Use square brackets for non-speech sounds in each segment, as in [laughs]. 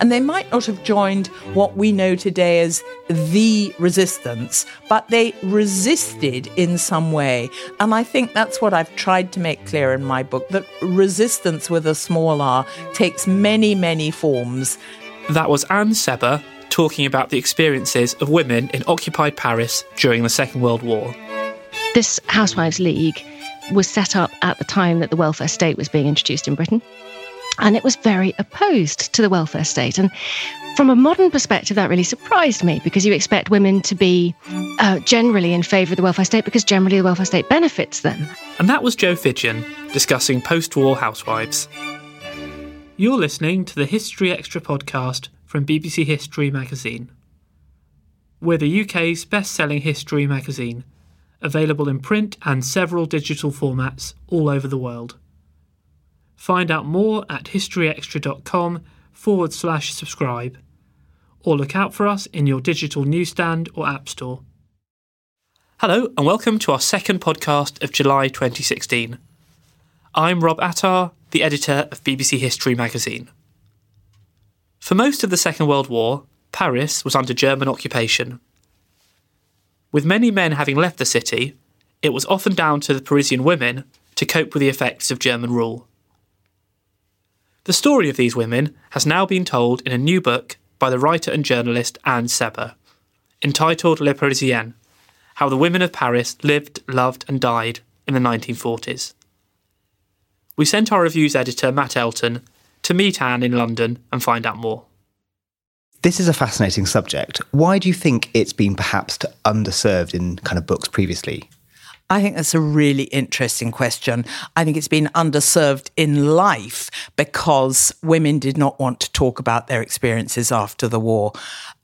And they might not have joined what we know today as the resistance, but they resisted in some way. And I think that's what I've tried to make clear in my book that resistance with a small r takes many, many forms. That was Anne Sebba talking about the experiences of women in occupied Paris during the Second World War. This Housewives League was set up at the time that the welfare state was being introduced in Britain. And it was very opposed to the welfare state. And from a modern perspective, that really surprised me because you expect women to be uh, generally in favour of the welfare state because generally the welfare state benefits them. And that was Joe Fidgen discussing post war housewives. You're listening to the History Extra podcast from BBC History magazine. We're the UK's best selling history magazine, available in print and several digital formats all over the world. Find out more at historyextra.com forward slash subscribe, or look out for us in your digital newsstand or app store. Hello, and welcome to our second podcast of July 2016. I'm Rob Attar, the editor of BBC History magazine. For most of the Second World War, Paris was under German occupation. With many men having left the city, it was often down to the Parisian women to cope with the effects of German rule. The story of these women has now been told in a new book by the writer and journalist Anne Sebba, entitled Les Parisiennes How the Women of Paris Lived, Loved, and Died in the 1940s. We sent our reviews editor, Matt Elton, to meet Anne in London and find out more. This is a fascinating subject. Why do you think it's been perhaps underserved in kind of books previously? I think that's a really interesting question. I think it's been underserved in life because women did not want to talk about their experiences after the war.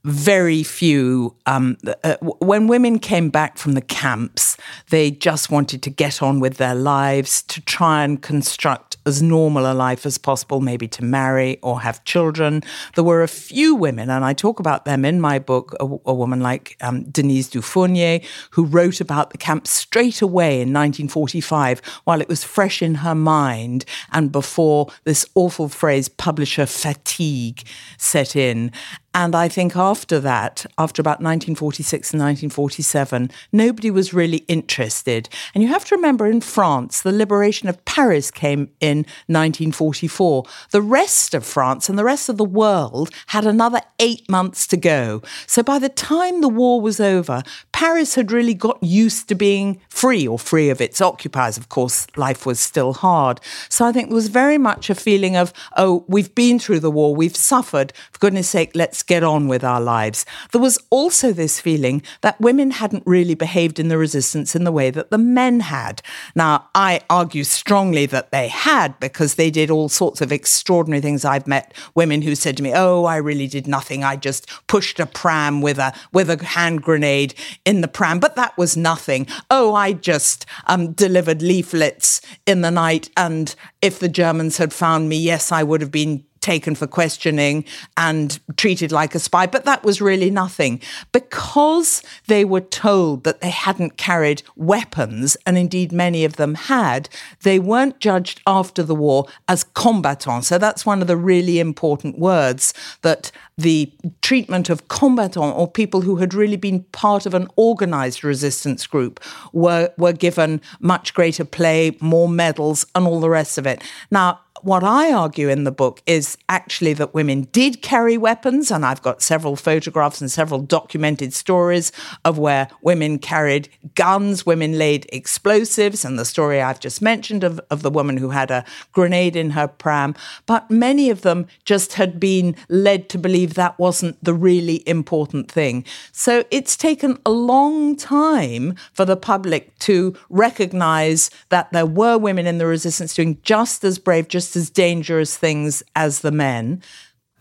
Very few, um, uh, when women came back from the camps, they just wanted to get on with their lives, to try and construct as normal a life as possible, maybe to marry or have children. There were a few women, and I talk about them in my book, a, a woman like um, Denise Dufournier, who wrote about the camp straight away in 1945 while it was fresh in her mind and before this awful phrase, publisher fatigue, set in. And I think after that, after about 1946 and 1947, nobody was really interested. And you have to remember in France, the liberation of Paris came in 1944. The rest of France and the rest of the world had another eight months to go. So by the time the war was over, Paris had really got used to being free or free of its occupiers. Of course, life was still hard. So I think there was very much a feeling of, oh, we've been through the war, we've suffered. For goodness sake, let's get on with our lives. There was also this feeling that women hadn't really behaved in the resistance in the way that the men had. Now, I argue strongly that they had because they did all sorts of extraordinary things. I've met women who said to me, "Oh, I really did nothing. I just pushed a pram with a with a hand grenade in the pram, but that was nothing. Oh, I just um, delivered leaflets in the night, and if the Germans had found me, yes, I would have been taken for questioning and treated like a spy, but that was really nothing. Because they were told that they hadn't carried weapons, and indeed many of them had, they weren't judged after the war as combatants. So that's one of the really important words that the treatment of combatants or people who had really been part of an organized resistance group were, were given much greater play, more medals, and all the rest of it. Now, what I argue in the book is actually that women did carry weapons, and I've got several photographs and several documented stories of where women carried guns, women laid explosives, and the story I've just mentioned of, of the woman who had a grenade in her pram. But many of them just had been led to believe that wasn't the really important thing. So it's taken a long time for the public to recognize that there were women in the resistance doing just as brave, just as dangerous things as the men.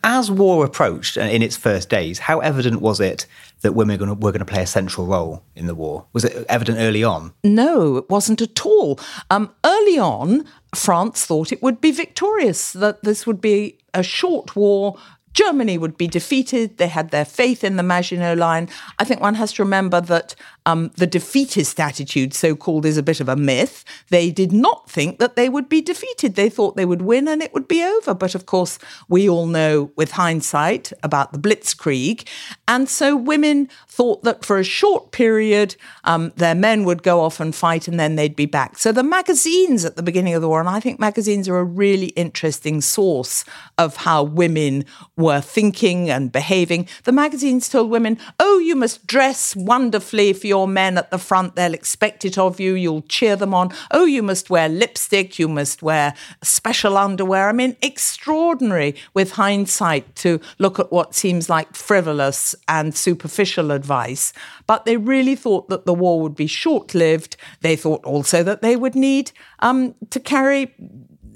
As war approached in its first days, how evident was it that women were going to play a central role in the war? Was it evident early on? No, it wasn't at all. Um, early on, France thought it would be victorious, that this would be a short war Germany would be defeated. They had their faith in the Maginot Line. I think one has to remember that um, the defeatist attitude, so called, is a bit of a myth. They did not think that they would be defeated. They thought they would win and it would be over. But of course, we all know with hindsight about the Blitzkrieg. And so women thought that for a short period, um, their men would go off and fight and then they'd be back. So the magazines at the beginning of the war, and I think magazines are a really interesting source of how women were thinking and behaving. The magazines told women, oh, you must dress wonderfully for your men at the front. They'll expect it of you. You'll cheer them on. Oh, you must wear lipstick. You must wear special underwear. I mean, extraordinary with hindsight to look at what seems like frivolous and superficial advice. But they really thought that the war would be short lived. They thought also that they would need um, to carry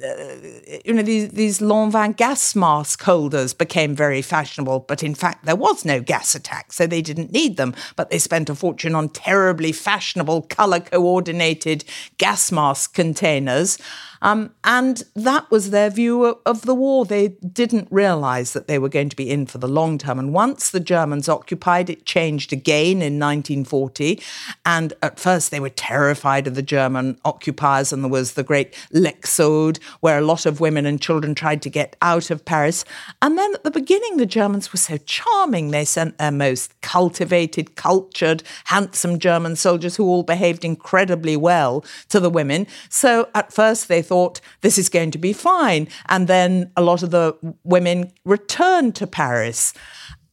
Uh, you know, these, these Lanvin gas mask holders became very fashionable, but in fact, there was no gas attack, so they didn't need them. But they spent a fortune on terribly fashionable, color coordinated gas mask containers. Um, and that was their view of, the war. They didn't realize that they were going to be in for the long term. And once the Germans occupied, it changed again in 1940. And at first, they were terrified of the German occupiers. And there was the great L'Exode, where a lot of women and children tried to get out of Paris. And then at the beginning, the Germans were so charming. They sent their most cultivated, cultured, handsome German soldiers who all behaved incredibly well to the women. So at first, they thought this is going to be fine. And then a lot of the women returned to Paris.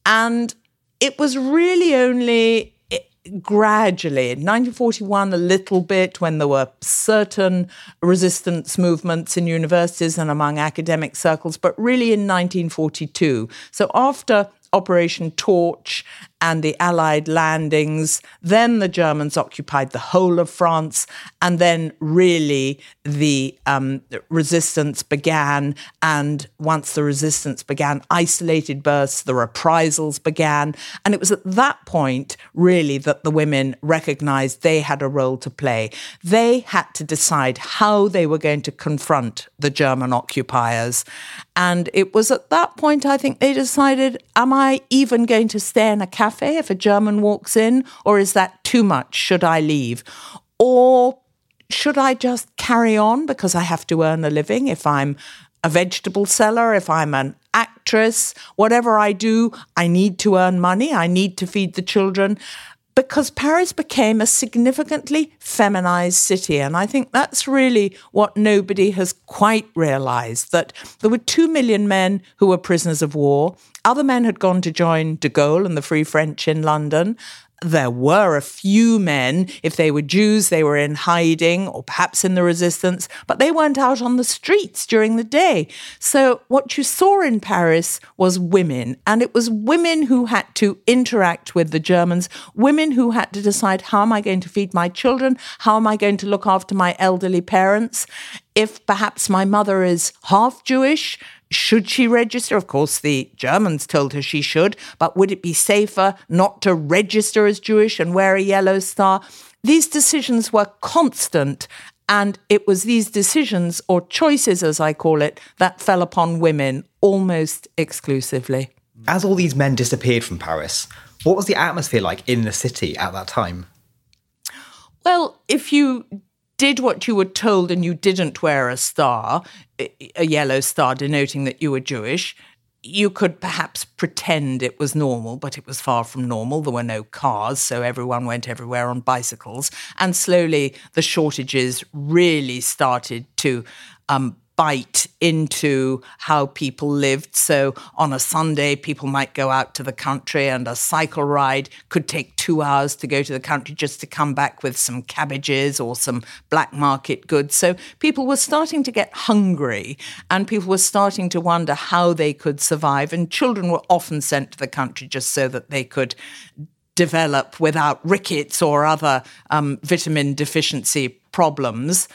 And it was really only eh, gradually in 1941 a little bit when there were certain resistance movements in universities and among academic circles but really in 1942 so after Operation Torch and the Allied landings. Then the Germans occupied the whole of France. And then, really, the um, resistance began. And once the resistance began, isolated bursts, the reprisals began. And it was at that point, really, that the women recognized they had a role to play. They had to decide how they were going to confront the German occupiers. And it was at that point, I think, they decided, am I even going to stay in a cafe if a German walks in? Or is that too much? Should I leave? Or should I just carry on because I have to earn a living if I'm a vegetable seller, if I'm an actress, whatever I do, I need to earn money, I need to feed the children because Paris became a significantly feminized city. And I think that's really what nobody has quite realized that there were two million men who were prisoners of war. Other men had gone to join de Gaulle and the Free French in London there were a few men, if they were Jews, they were in hiding or perhaps in the resistance, but they weren't out on the streets during the day. So what you saw in Paris was women, and it was women who had to interact with the Germans, women who had to decide how am I going to feed my children? How am I going to look after my elderly parents? If perhaps my mother is half Jewish, should she register? Of course, the Germans told her she should, but would it be safer not to register as Jewish and wear a yellow star? These decisions were constant, and it was these decisions, or choices as I call it, that fell upon women almost exclusively. As all these men disappeared from Paris, what was the atmosphere like in the city at that time? Well, if you did what you were told and you didn't wear a star, a yellow star denoting that you were Jewish, you could perhaps pretend it was normal, but it was far from normal. There were no cars, so everyone went everywhere on bicycles. And slowly the shortages really started to um, bite into how people lived. So on a Sunday, people might go out to the country, and a cycle ride could take two hours to go to the country just to come back with some cabbages or some black market goods. So people were starting to get hungry, and people were starting to wonder how they could survive. And children were often sent to the country just so that they could develop without rickets or other um, vitamin deficiency problems.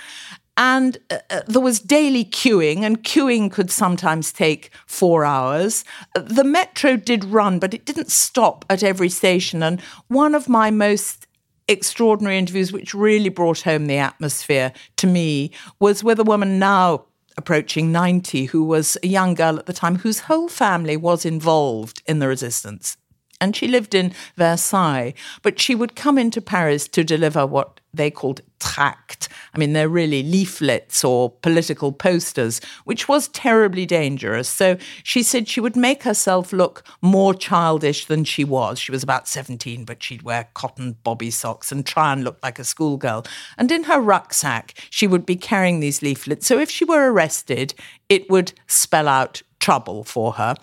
And uh, uh, there was daily queuing, and queuing could sometimes take four hours. The metro did run, but it didn't stop at every station. And one of my most extraordinary interviews, which really brought home the atmosphere to me, was with a woman now approaching 90 who was a young girl at the time whose whole family was involved in the resistance and she lived in Versailles, but she would come into Paris to deliver what they called tract. I mean, they're really leaflets or political posters, which was terribly dangerous. So she said she would make herself look more childish than she was. She was about 17, but she'd wear cotton bobby socks and try and look like a schoolgirl. And in her rucksack, she would be carrying these leaflets. So if she were arrested, it would spell out trouble for her.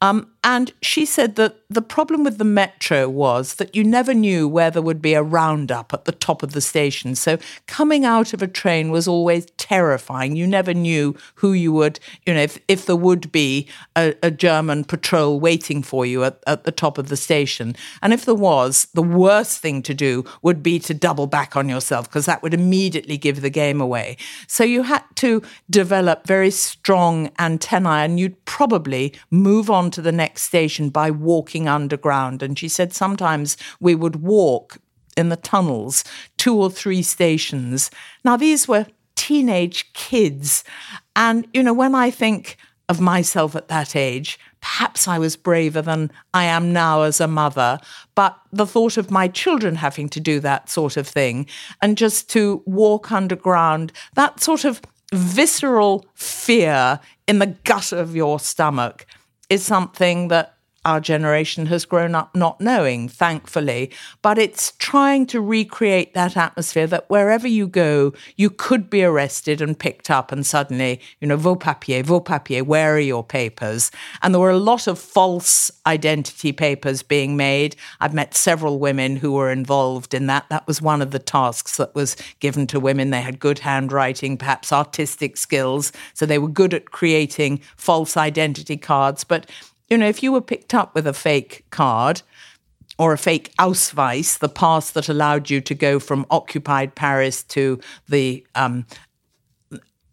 Um, and she said that the problem with the metro was that you never knew where there would be a roundup at the top of the station. So coming out of a train was always terrifying. You never knew who you would, you know, if, if there would be a, a German patrol waiting for you at, at the top of the station. And if there was, the worst thing to do would be to double back on yourself because that would immediately give the game away. So you had to develop very strong antennae and you'd probably move on to the next station by walking underground. And she said sometimes we would walk in the tunnels two or three stations. Now, these were teenage kids. And, you know, when I think of myself at that age, perhaps I was braver than I am now as a mother. But the thought of my children having to do that sort of thing and just to walk underground, that sort of visceral fear in the gut of your stomach is something that our generation has grown up not knowing, thankfully. But it's trying to recreate that atmosphere that wherever you go, you could be arrested and picked up, and suddenly, you know, vos papiers, vos papiers, where are your papers? And there were a lot of false identity papers being made. I've met several women who were involved in that. That was one of the tasks that was given to women. They had good handwriting, perhaps artistic skills, so they were good at creating false identity cards. But you know, if you were picked up with a fake card or a fake Ausweis, the pass that allowed you to go from occupied Paris to the um,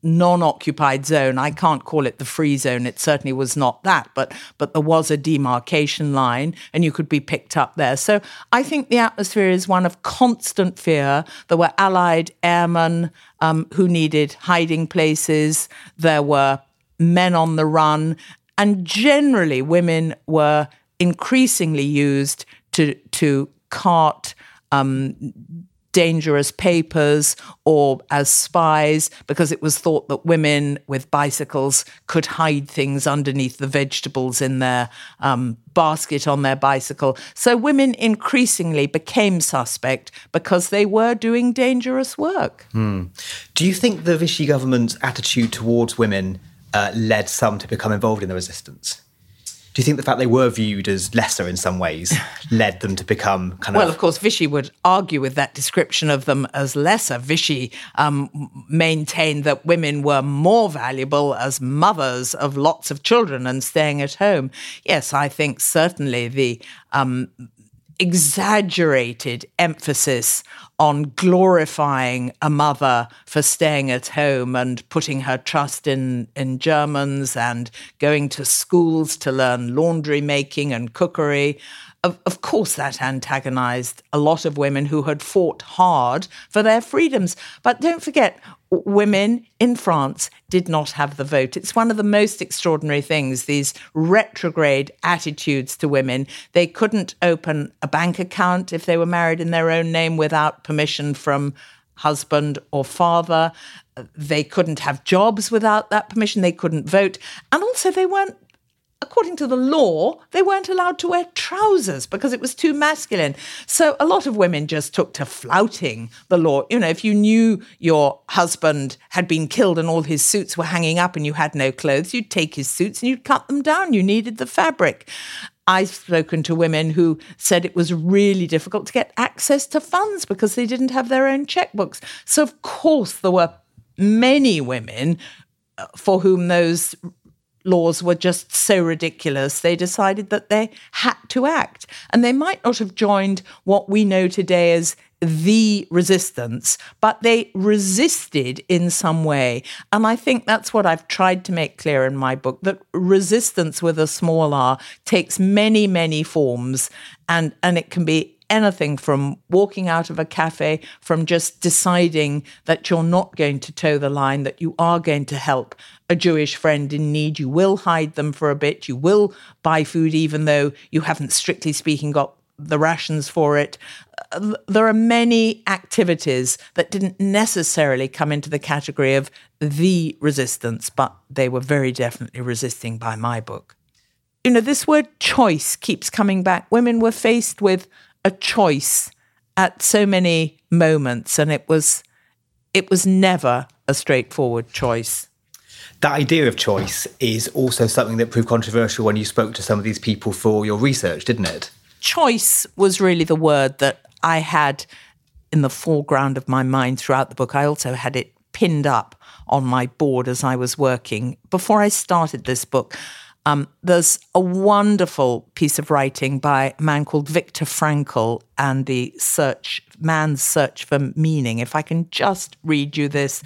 non-occupied zone. I can't call it the free zone. It certainly was not that, but but there was a demarcation line, and you could be picked up there. So I think the atmosphere is one of constant fear. There were Allied airmen um, who needed hiding places. There were men on the run, and generally women were increasingly used to to cart. Um, dangerous papers or as spies because it was thought that women with bicycles could hide things underneath the vegetables in their um, basket on their bicycle. So women increasingly became suspect because they were doing dangerous work. Hmm. Do you think the Vichy government's attitude towards women uh, led some to become involved in the resistance? Do you think the fact they were viewed as lesser in some ways [laughs] led them to become kind of? Well, of course, Vichy would argue with that description of them as lesser. Vichy um, maintained that women were more valuable as mothers of lots of children and staying at home. Yes, I think certainly the um, exaggerated emphasis on glorifying a mother for staying at home and putting her trust in, in Germans and going to schools to learn laundry making and cookery. Of, of course, that antagonized a lot of women who had fought hard for their freedoms. But don't forget, women in France did not have the vote. It's one of the most extraordinary things, these retrograde attitudes to women. They couldn't open a bank account if they were married in their own name without permission from husband or father. They couldn't have jobs without that permission. They couldn't vote. And also, they weren't according to the law, they weren't allowed to wear trousers because it was too masculine. So a lot of women just took to flouting the law. You know, if you knew your husband had been killed and all his suits were hanging up and you had no clothes, you'd take his suits and you'd cut them down. You needed the fabric. I've spoken to women who said it was really difficult to get access to funds because they didn't have their own checkbooks. So, of course, there were many women uh, for whom those laws were just so ridiculous, they decided that they had to act. And they might not have joined what we know today as the resistance, but they resisted in some way. And I think that's what I've tried to make clear in my book that resistance with a small r takes many, many forms and, and it can be anything from walking out of a cafe, from just deciding that you're not going to toe the line, that you are going to help a Jewish friend in need. You will hide them for a bit. You will buy food, even though you haven't, strictly speaking, got the rations for it. Uh, there are many activities that didn't necessarily come into the category of the resistance, but they were very definitely resisting by my book. You know, this word choice keeps coming back. Women were faced with a choice at so many moments, and it was it was never a straightforward choice. That idea of choice is also something that proved controversial when you spoke to some of these people for your research, didn't it? Choice was really the word that I had in the foreground of my mind throughout the book. I also had it pinned up on my board as I was working. Before I started this book, um, there's a wonderful piece of writing by a man called Viktor Frankl and the search, man's search for meaning. If I can just read you this,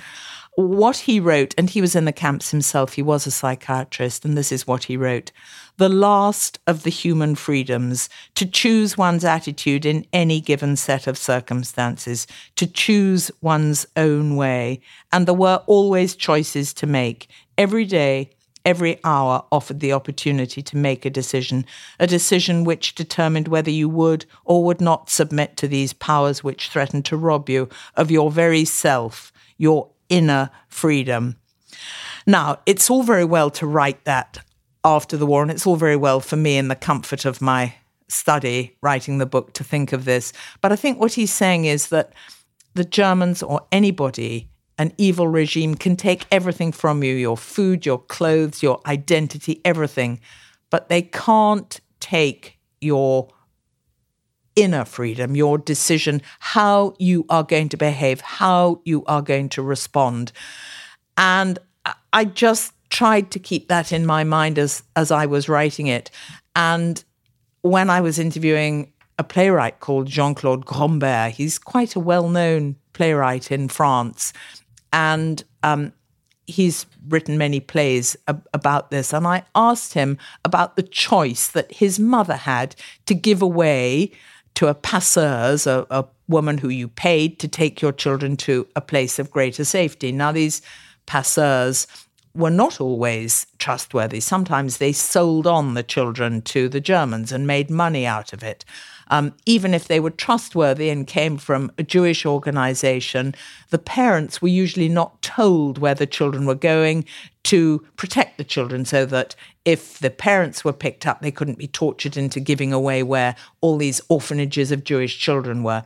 what he wrote, and he was in the camps himself, he was a psychiatrist, and this is what he wrote The last of the human freedoms, to choose one's attitude in any given set of circumstances, to choose one's own way. And there were always choices to make. Every day, every hour offered the opportunity to make a decision, a decision which determined whether you would or would not submit to these powers which threatened to rob you of your very self, your inner freedom. Now, it's all very well to write that after the war, and it's all very well for me in the comfort of my study, writing the book, to think of this. But I think what he's saying is that the Germans or anybody an evil regime can take everything from you your food, your clothes, your identity, everything. But they can't take your inner freedom, your decision, how you are going to behave, how you are going to respond. And I just tried to keep that in my mind as as I was writing it. And when I was interviewing a playwright called Jean Claude Grumberg, he's quite a well known playwright in France, and um, he's written many plays ab- about this. And I asked him about the choice that his mother had to give away to a passeuse, a, a woman who you paid to take your children to a place of greater safety. Now, these passeurs were not always trustworthy. Sometimes they sold on the children to the Germans and made money out of it. Um, even if they were trustworthy and came from a Jewish organization, the parents were usually not told where the children were going to protect the children so that if the parents were picked up, they couldn't be tortured into giving away where all these orphanages of Jewish children were.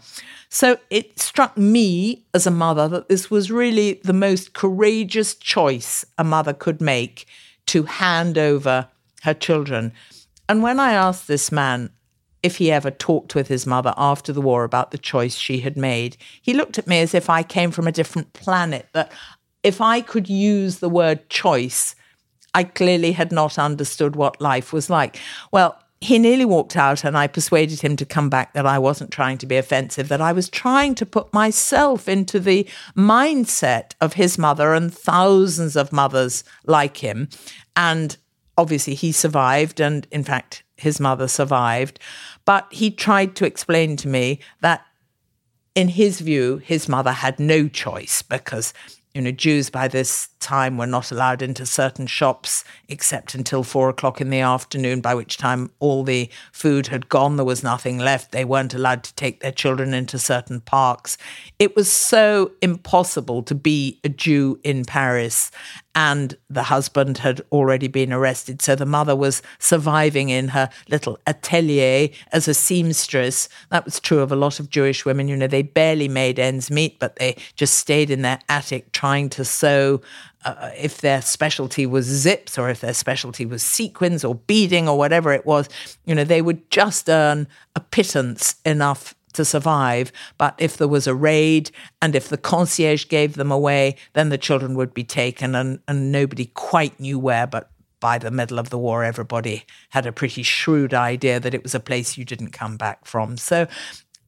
So it struck me as a mother that this was really the most courageous choice a mother could make to hand over her children. And when I asked this man if he ever talked with his mother after the war about the choice she had made, he looked at me as if I came from a different planet, that if I could use the word choice, I clearly had not understood what life was like. Well, he nearly walked out, and I persuaded him to come back that I wasn't trying to be offensive, that I was trying to put myself into the mindset of his mother and thousands of mothers like him. And obviously, he survived, and in fact, his mother survived. But he tried to explain to me that, in his view, his mother had no choice because you know, Jews by this time were not allowed into certain shops except until four o'clock in the afternoon, by which time all the food had gone. There was nothing left. They weren't allowed to take their children into certain parks. It was so impossible to be a Jew in Paris and the husband had already been arrested. So the mother was surviving in her little atelier as a seamstress. That was true of a lot of Jewish women. You know, they barely made ends meet, but they just stayed in their attic trying to sew. Uh, if their specialty was zips or if their specialty was sequins or beading or whatever it was, you know, they would just earn a pittance enough to survive. But if there was a raid and if the concierge gave them away, then the children would be taken, and, and nobody quite knew where. But by the middle of the war, everybody had a pretty shrewd idea that it was a place you didn't come back from. So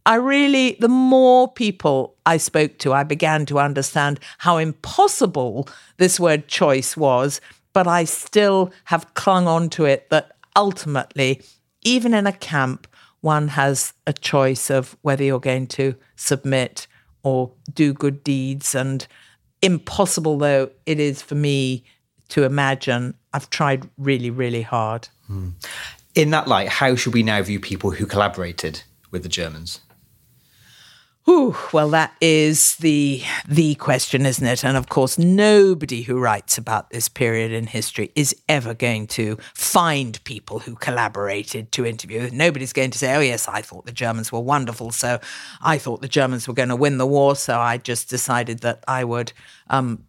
I really, the more people I spoke to, I began to understand how impossible this word choice was. But I still have clung on to it that ultimately, even in a camp, one has a choice of whether you're going to submit or do good deeds. And impossible though it is for me to imagine, I've tried really, really hard. Hmm. In that light, how should we now view people who collaborated with the Germans? Whew, well, that is the the question, isn't it? And of course, nobody who writes about this period in history is ever going to find people who collaborated to interview. Nobody's going to say, "Oh, yes, I thought the Germans were wonderful, so I thought the Germans were going to win the war, so I just decided that I would." Um,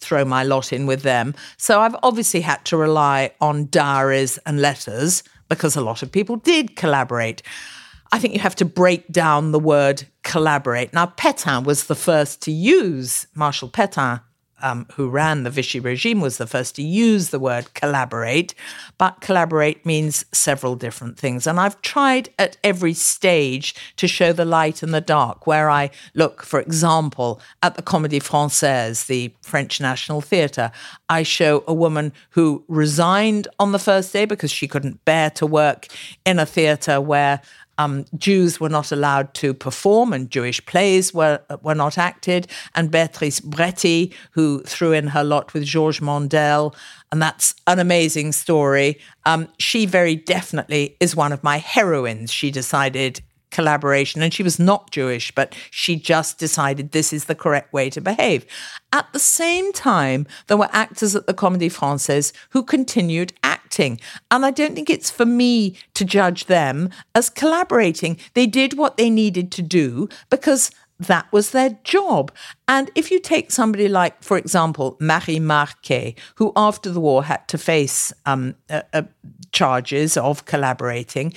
throw my lot in with them. So I've obviously had to rely on diaries and letters because a lot of people did collaborate. I think you have to break down the word collaborate. Now, Pétain was the first to use, Marshal Pétain, um, who ran the Vichy regime, was the first to use the word collaborate. But collaborate means several different things. And I've tried at every stage to show the light and the dark, where I look, for example, at the Comédie Française, the French National Theatre. I show a woman who resigned on the first day because she couldn't bear to work in a theatre where um, Jews were not allowed to perform and Jewish plays were, were not acted. And Beatrice Bretty, who threw in her lot with Georges Mandel, and that's an amazing story. Um, she very definitely is one of my heroines. She decided collaboration. And she was not Jewish, but she just decided this is the correct way to behave. At the same time, there were actors at the Comédie Française who continued acting. And I don't think it's for me to judge them as collaborating. They did what they needed to do because that was their job. And if you take somebody like, for example, Marie Marquet, who after the war had to face um, uh, uh, charges of collaborating,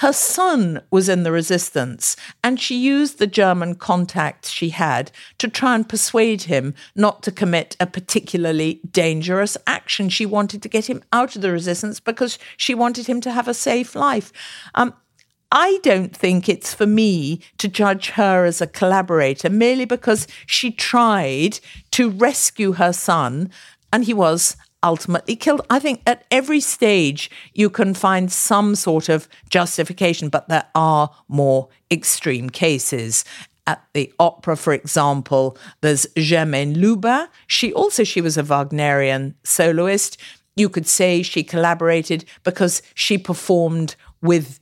her son was in the resistance, and she used the German contacts she had to try and persuade him not to commit a particularly dangerous action. She wanted to get him out of the resistance because she wanted him to have a safe life. Um, I don't think it's for me to judge her as a collaborator merely because she tried to rescue her son and he was ultimately killed. I think at every stage you can find some sort of justification, but there are more extreme cases. At the opera, for example, there's Germaine Lubin. She also she was a Wagnerian soloist. You could say she collaborated because she performed with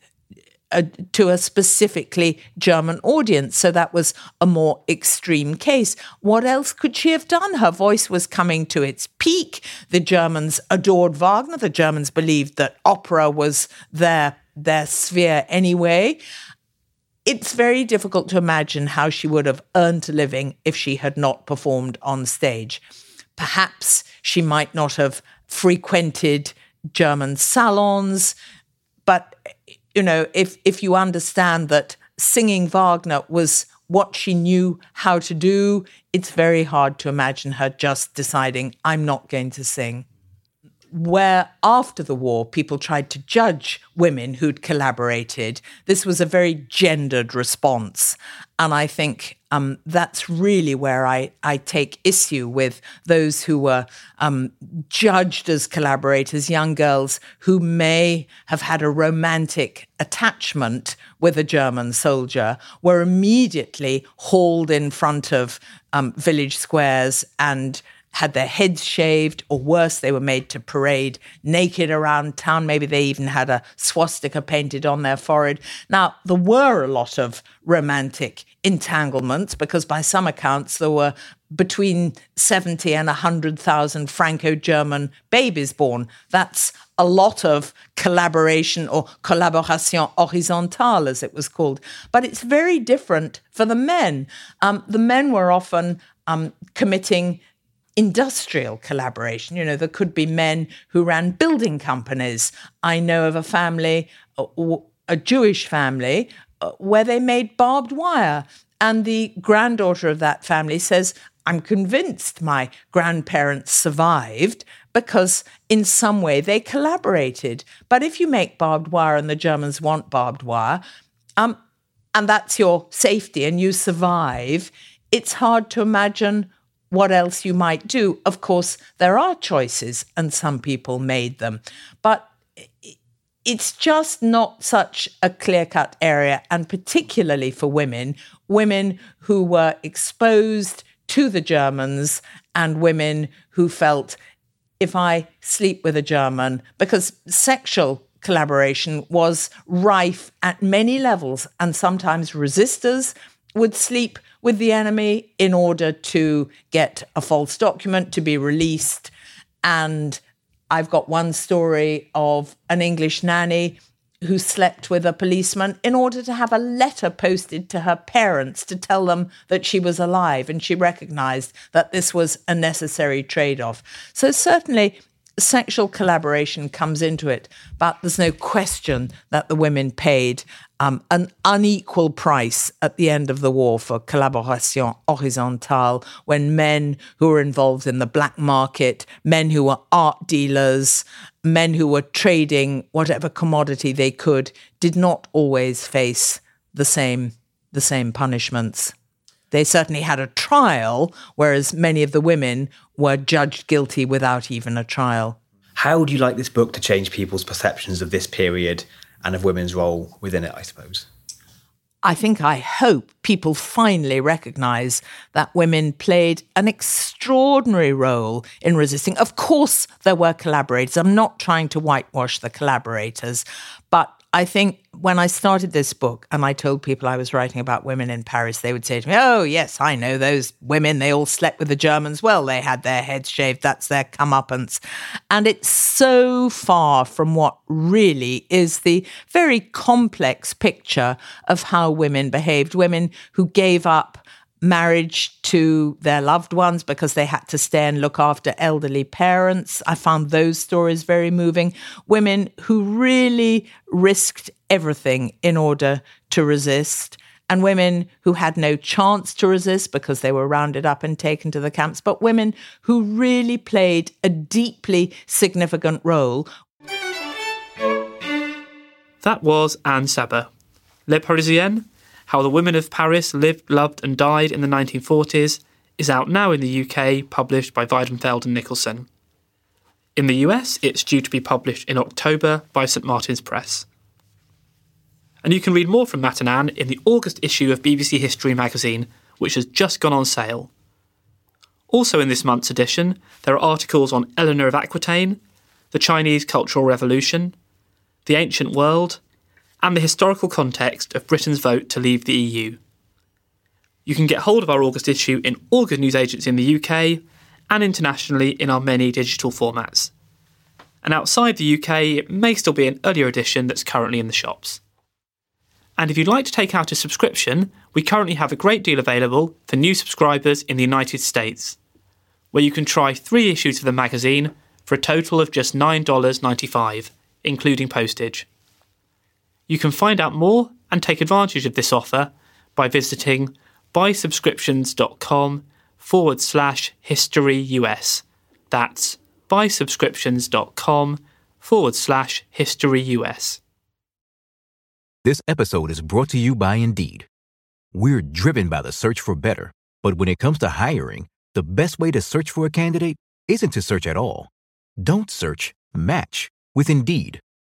a, to a specifically German audience. So that was a more extreme case. What else could she have done? Her voice was coming to its peak. The Germans adored Wagner. The Germans believed that opera was their their sphere anyway. It's very difficult to imagine how she would have earned a living if she had not performed on stage. Perhaps she might not have frequented German salons, but you know, if if you understand that singing Wagner was what she knew how to do, it's very hard to imagine her just deciding, I'm not going to sing where after the war people tried to judge women who'd collaborated, this was a very gendered response. And I think um, that's really where I, I take issue with those who were um, judged as collaborators, young girls who may have had a romantic attachment with a German soldier, were immediately hauled in front of um, village squares and had their heads shaved, or worse, they were made to parade naked around town. Maybe they even had a swastika painted on their forehead. Now, there were a lot of romantic entanglements because, by some accounts, there were between 70 and 100,000 Franco German babies born. That's a lot of collaboration or collaboration horizontale, as it was called. But it's very different for the men. Um, the men were often um, committing industrial collaboration. You know, there could be men who ran building companies. I know of a family, a Jewish family, uh, where they made barbed wire. And the granddaughter of that family says, I'm convinced my grandparents survived because in some way they collaborated. But if you make barbed wire and the Germans want barbed wire, um, and that's your safety and you survive, it's hard to imagine what else you might do. Of course, there are choices, and some people made them. But it's just not such a clear cut area, and particularly for women, women who were exposed to the Germans and women who felt if I sleep with a German, because sexual collaboration was rife at many levels, and sometimes resistors would sleep with the enemy in order to get a false document to be released. And I've got one story of an English nanny who slept with a policeman in order to have a letter posted to her parents to tell them that she was alive. And she recognized that this was a necessary trade off. So, certainly, sexual collaboration comes into it, but there's no question that the women paid um, an unequal price at the end of the war for collaboration horizontale when men who were involved in the black market, men who were art dealers, men who were trading whatever commodity they could, did not always face the same the same punishments. They certainly had a trial, whereas many of the women were judged guilty without even a trial. How would you like this book to change people's perceptions of this period and of women's role within it, I suppose. I think I hope people finally recognize that women played an extraordinary role in resisting. Of course, there were collaborators. I'm not trying to whitewash the collaborators, but I think when I started this book and I told people I was writing about women in Paris, they would say to me, Oh, yes, I know those women. They all slept with the Germans. Well, they had their heads shaved. That's their comeuppance. And it's so far from what really is the very complex picture of how women behaved, women who gave up marriage to their loved ones because they had to stay and look after elderly parents. I found those stories very moving. Women who really risked everything in order to resist. And women who had no chance to resist because they were rounded up and taken to the camps, but women who really played a deeply significant role. That was Anne Sebba. Les Parisiennes how the Women of Paris Lived, Loved and Died in the 1940s is out now in the UK, published by Weidenfeld and Nicolson. In the US, it's due to be published in October by St Martin's Press. And you can read more from Matt and Anne in the August issue of BBC History magazine, which has just gone on sale. Also in this month's edition, there are articles on Eleanor of Aquitaine, the Chinese Cultural Revolution, the ancient world, and the historical context of Britain's vote to leave the EU. You can get hold of our August issue in all good news newsagents in the UK and internationally in our many digital formats. And outside the UK, it may still be an earlier edition that's currently in the shops. And if you'd like to take out a subscription, we currently have a great deal available for new subscribers in the United States, where you can try three issues of the magazine for a total of just $9.95, including postage. You can find out more and take advantage of this offer by visiting buysubscriptions.com forward slash history US. That's buysubscriptions.com forward slash history US. This episode is brought to you by Indeed. We're driven by the search for better, but when it comes to hiring, the best way to search for a candidate isn't to search at all. Don't search, match with Indeed.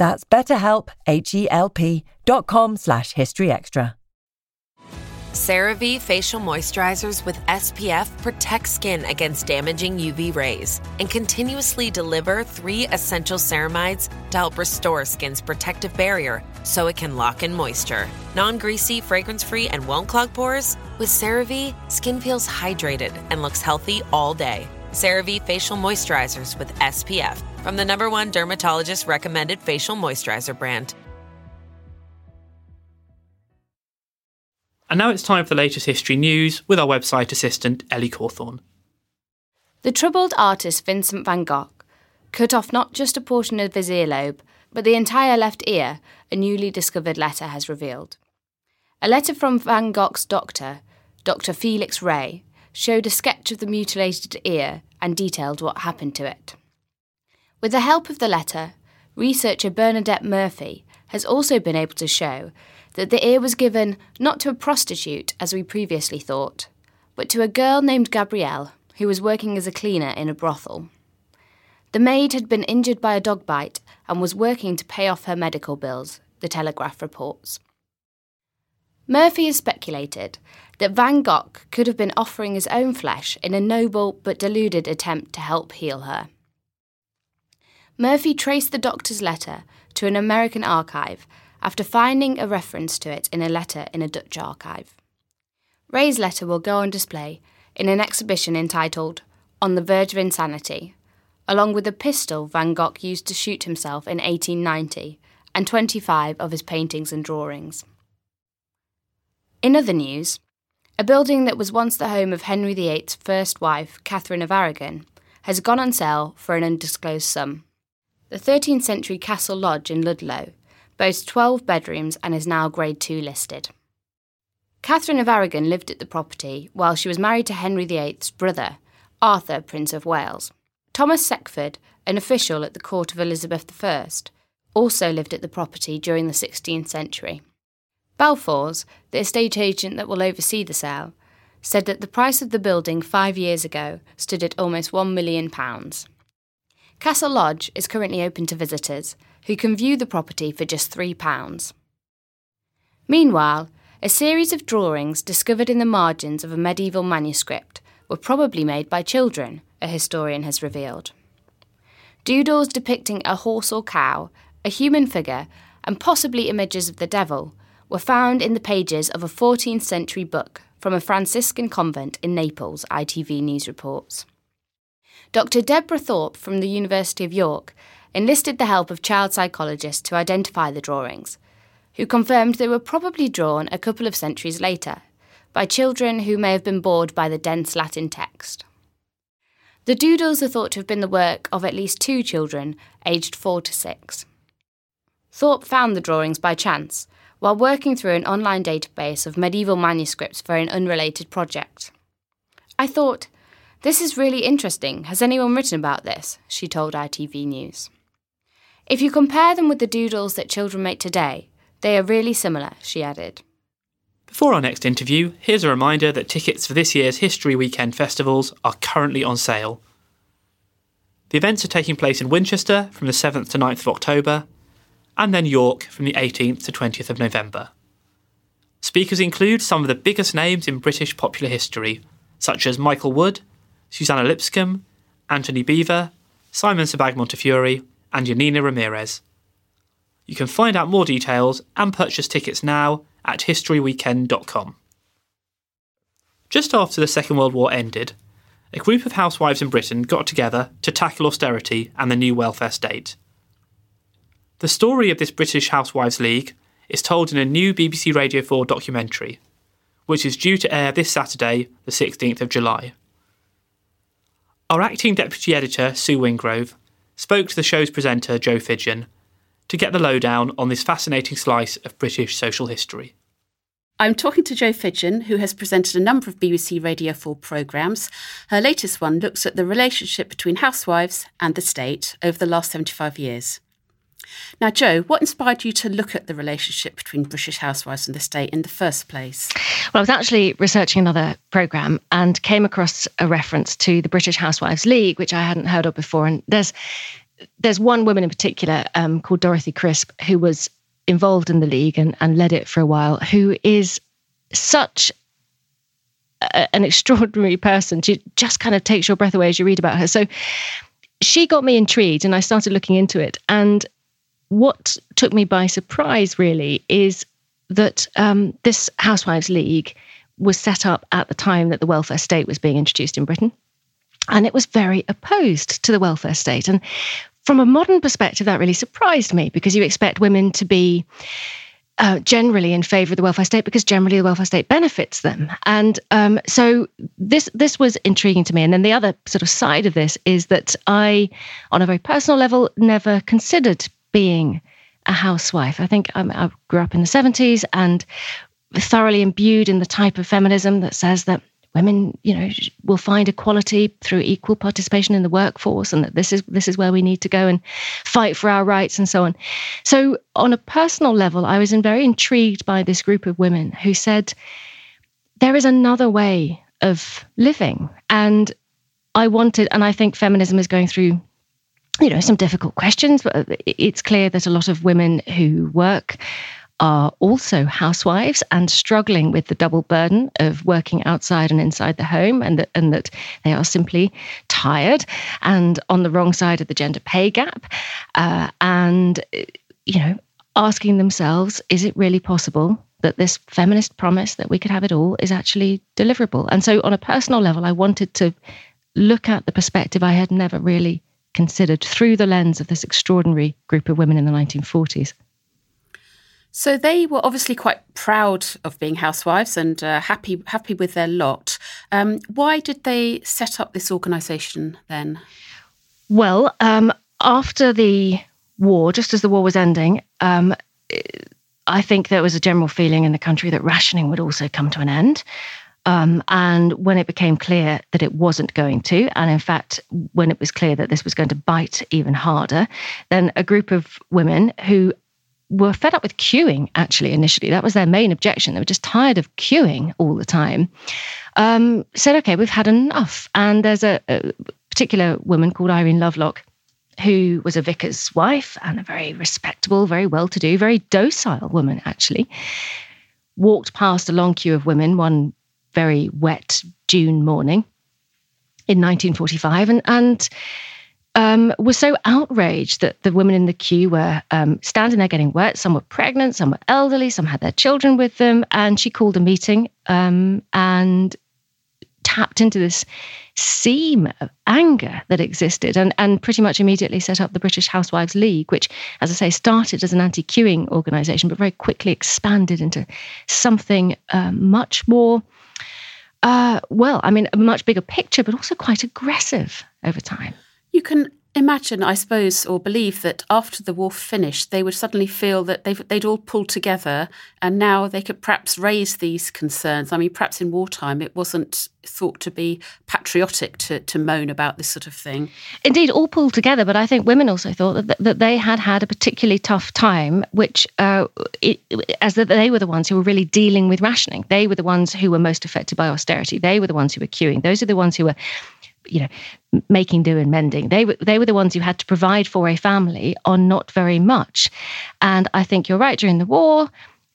That's betterhelp, H-E-L-P dot com slash history extra. CeraVe facial moisturizers with SPF protect skin against damaging UV rays and continuously deliver three essential ceramides to help restore skin's protective barrier so it can lock in moisture. Non-greasy, fragrance-free, and won't clog pores? With CeraVe, skin feels hydrated and looks healthy all day. CeraVe facial moisturizers with SPF from the number one dermatologist recommended facial moisturizer brand. And now it's time for the latest history news with our website assistant, Ellie Cawthorne. The troubled artist Vincent van Gogh cut off not just a portion of his earlobe, but the entire left ear, a newly discovered letter has revealed. A letter from Van Gogh's doctor, Dr. Felix Rey, showed a sketch of the mutilated ear and detailed what happened to it. With the help of the letter, researcher Bernadette Murphy has also been able to show that the ear was given not to a prostitute, as we previously thought, but to a girl named Gabrielle, who was working as a cleaner in a brothel. The maid had been injured by a dog bite and was working to pay off her medical bills, the Telegraph reports. Murphy has speculated that Van Gogh could have been offering his own flesh in a noble but deluded attempt to help heal her. Murphy traced the doctor's letter to an American archive after finding a reference to it in a letter in a Dutch archive. Rey's letter will go on display in an exhibition entitled On the Verge of Insanity, along with the pistol Van Gogh used to shoot himself in 1890 and 25 of his paintings and drawings. In other news, a building that was once the home of Henry VIII's first wife, Catherine of Aragon, has gone on sale for an undisclosed sum. The 13th century Castle Lodge in Ludlow boasts 12 bedrooms and is now Grade 2 listed. Catherine of Aragon lived at the property while she was married to Henry VIII's brother, Arthur, Prince of Wales. Thomas Seckford, an official at the court of Elizabeth I, also lived at the property during the 16th century. Balfours, the estate agent that will oversee the sale, said that the price of the building five years ago stood at almost £1 million. Castle Lodge is currently open to visitors, who can view the property for just £3. Meanwhile, a series of drawings discovered in the margins of a medieval manuscript were probably made by children, a historian has revealed. Doodles depicting a horse or cow, a human figure, and possibly images of the devil were found in the pages of a 14th century book from a Franciscan convent in Naples, ITV News reports. Dr. Deborah Thorpe from the University of York enlisted the help of child psychologists to identify the drawings who confirmed they were probably drawn a couple of centuries later by children who may have been bored by the dense Latin text. The doodles are thought to have been the work of at least two children, aged four to six. Thorpe found the drawings by chance while working through an online database of medieval manuscripts for an unrelated project. I thought, this is really interesting. Has anyone written about this? She told ITV News. If you compare them with the doodles that children make today, they are really similar, she added. Before our next interview, here's a reminder that tickets for this year's History Weekend festivals are currently on sale. The events are taking place in Winchester from the 7th to 9th of October, and then York from the 18th to 20th of November. Speakers include some of the biggest names in British popular history, such as Michael Wood, Suzannah Lipscomb, Antony Beevor, Simon Sebag Montefiore, and Janina Ramirez. You can find out more details and purchase tickets now at historyweekend.com. Just after the Second World War ended, a group of housewives in Britain got together to tackle austerity and the new welfare state. The story of this British Housewives League is told in a new BBC Radio 4 documentary, which is due to air this Saturday, the 16th of July. Our acting deputy editor, Sue Wingrove, spoke to the show's presenter, Jo Fidgen, to get the lowdown on this fascinating slice of British social history. I'm talking to Jo Fidgen, who has presented a number of BBC Radio 4 programmes. Her latest one looks at the relationship between housewives and the state over the last 75 years. Now, Jo, what inspired you to look at the relationship between British housewives and the state in the first place? Well, I was actually researching another programme and came across a reference to the British Housewives League, which I hadn't heard of before. And there's there's one woman in particular um, called Dorothy Crisp who was involved in the league and, and led it for a while, who is such a, an extraordinary person. She just kind of takes your breath away as you read about her. So she got me intrigued and I started looking into it. And what took me by surprise really is that um, this Housewives League was set up at the time that the welfare state was being introduced in Britain. And it was very opposed to the welfare state. And from a modern perspective, that really surprised me because you expect women to be uh, generally in favour of the welfare state because generally the welfare state benefits them, and um, so this this was intriguing to me. And then the other sort of side of this is that I, on a very personal level, never considered being a housewife. I think um, I grew up in the seventies and thoroughly imbued in the type of feminism that says that women, you know, will find equality through equal participation in the workforce, and that this is this is where we need to go and fight for our rights and so on. So, on a personal level, I was very intrigued by this group of women who said there is another way of living, and I wanted, and I think feminism is going through you know some difficult questions but it's clear that a lot of women who work are also housewives and struggling with the double burden of working outside and inside the home, and that, and that they are simply tired and on the wrong side of the gender pay gap. Uh, and, you know, asking themselves, is it really possible that this feminist promise that we could have it all is actually deliverable? And so, on a personal level, I wanted to look at the perspective I had never really considered through the lens of this extraordinary group of women in the 1940s. So they were obviously quite proud of being housewives and uh, happy happy with their lot. Um, why did they set up this organisation then? Well, um, after the war, just as the war was ending, um, I think there was a general feeling in the country that rationing would also come to an end. Um, and when it became clear that it wasn't going to, and in fact, when it was clear that this was going to bite even harder, then a group of women who were fed up with queuing, actually, initially, that was their main objection. They were just tired of queuing all the time. Um, said, okay, we've had enough. And there's a, a particular woman called Irene Lovelock who was a vicar's wife and a very respectable, very well to do, very docile woman, actually, walked past a long queue of women one very wet June morning in 1945 and, and um, was so outraged that the women in the queue were um, standing there getting wet. Some were pregnant, some were elderly, some had their children with them. And she called a meeting um, and tapped into this seam of anger that existed and, and pretty much immediately set up the British Housewives League, which, as I say, started as an anti queuing organisation, but very quickly expanded into something uh, much more. Uh, well, I mean, a much bigger picture, but also quite aggressive over time. You can imagine, I suppose, or believe that after the war finished, they would suddenly feel that they'd all pulled together and now they could perhaps raise these concerns. I mean, perhaps in wartime it wasn't thought to be patriotic to, to moan about this sort of thing. Indeed, all pulled together, but I think women also thought that, that they had had a particularly tough time, which, uh, it, as that they were the ones who were really dealing with rationing. They were the ones who were most affected by austerity. They were the ones who were queuing. Those are the ones who were you know, making do and mending. They were they were the ones who had to provide for a family on not very much. And I think you're right. During the war,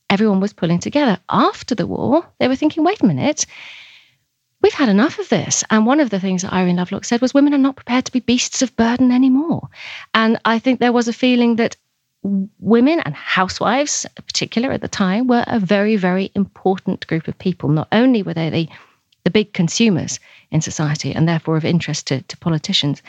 everyone was pulling together. After the war, they were thinking, wait a minute. We've had enough of this. And one of the things that Irene Lovelock said was women are not prepared to be beasts of burden anymore. And I think there was a feeling that women and housewives, in particular at the time, were a very, very important group of people. Not only were they the, the big consumers, in society and therefore of interest to, to politicians.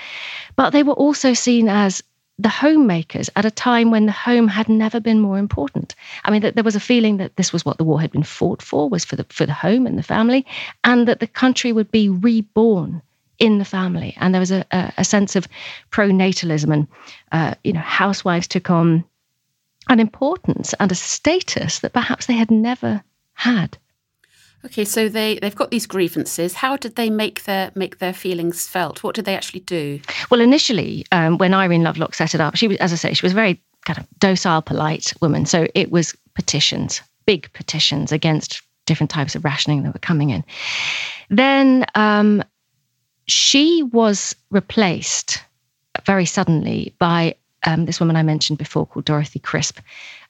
But they were also seen as the homemakers at a time when the home had never been more important. I mean, that there was a feeling that this was what the war had been fought for, was for the for the home and the family, and that the country would be reborn in the family. And there was a, a, a sense of pronatalism, and uh, you know, housewives took on an importance and a status that perhaps they had never had. Okay, so they they've got these grievances. How did they make their make their feelings felt? What did they actually do? Well, initially, um, when Irene Lovelock set it up, she was, as I say, she was a very kind of docile, polite woman. So it was petitions, big petitions against different types of rationing that were coming in. Then um, she was replaced very suddenly by um, this woman I mentioned before called Dorothy Crisp,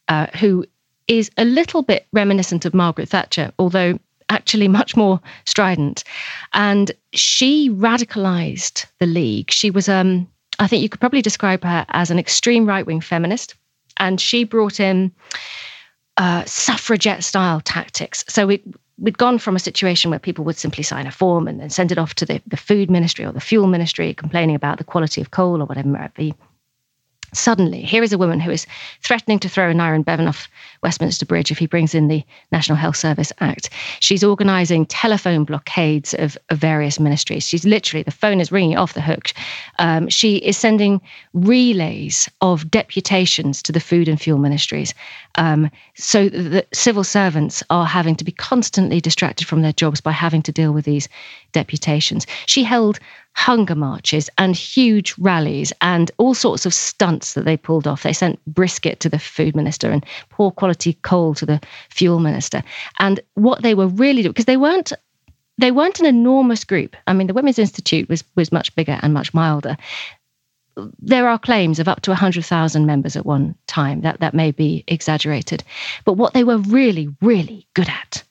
uh, who is a little bit reminiscent of Margaret Thatcher, although actually much more strident. And she radicalized the League. She was, um, I think you could probably describe her as an extreme right wing feminist. And she brought in uh, suffragette style tactics. So we, we'd gone from a situation where people would simply sign a form and then send it off to the, the food ministry or the fuel ministry complaining about the quality of coal or whatever it might be. Suddenly, here is a woman who is threatening to throw Aneurin Bevan off Westminster Bridge if he brings in the National Health Service Act. She's organising telephone blockades of, of, various ministries. She's literally, the phone is ringing off the hook. Um, she is sending relays of deputations to the food and fuel ministries. Um, so the civil servants are having to be constantly distracted from their jobs by having to deal with these deputations. She held hunger marches and huge rallies and all sorts of stunts that they pulled off. They sent brisket to the food minister and poor quality coal to the fuel minister. And what they were really doing, because they weren't they weren't an enormous group. I mean, the Women's Institute was was much bigger and much milder. There are claims of up to 100,000 members at one time. That that may be exaggerated. But what they were really, really good at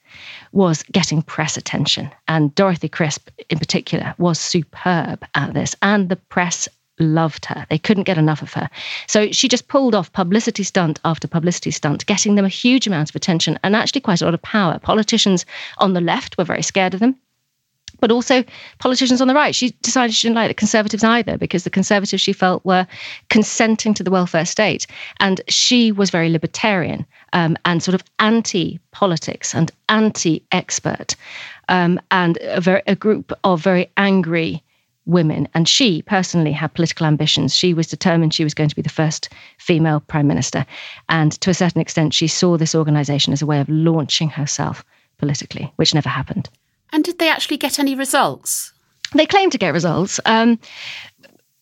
was getting press attention. And Dorothy Crisp, in particular, was superb at this. And the press loved her. They couldn't get enough of her. So she just pulled off publicity stunt after publicity stunt, getting them a huge amount of attention and actually quite a lot of power. Politicians on the left were very scared of them. But also politicians on the right. She decided she didn't like the Conservatives either because the Conservatives she felt were consenting to the welfare state. And she was very libertarian um, and sort of anti politics and anti expert, um, and a, very, a group of very angry women. And she personally had political ambitions. She was determined she was going to be the first female prime minister. And to a certain extent, she saw this organization as a way of launching herself politically, which never happened. And did they actually get any results? They claimed to get results. Um,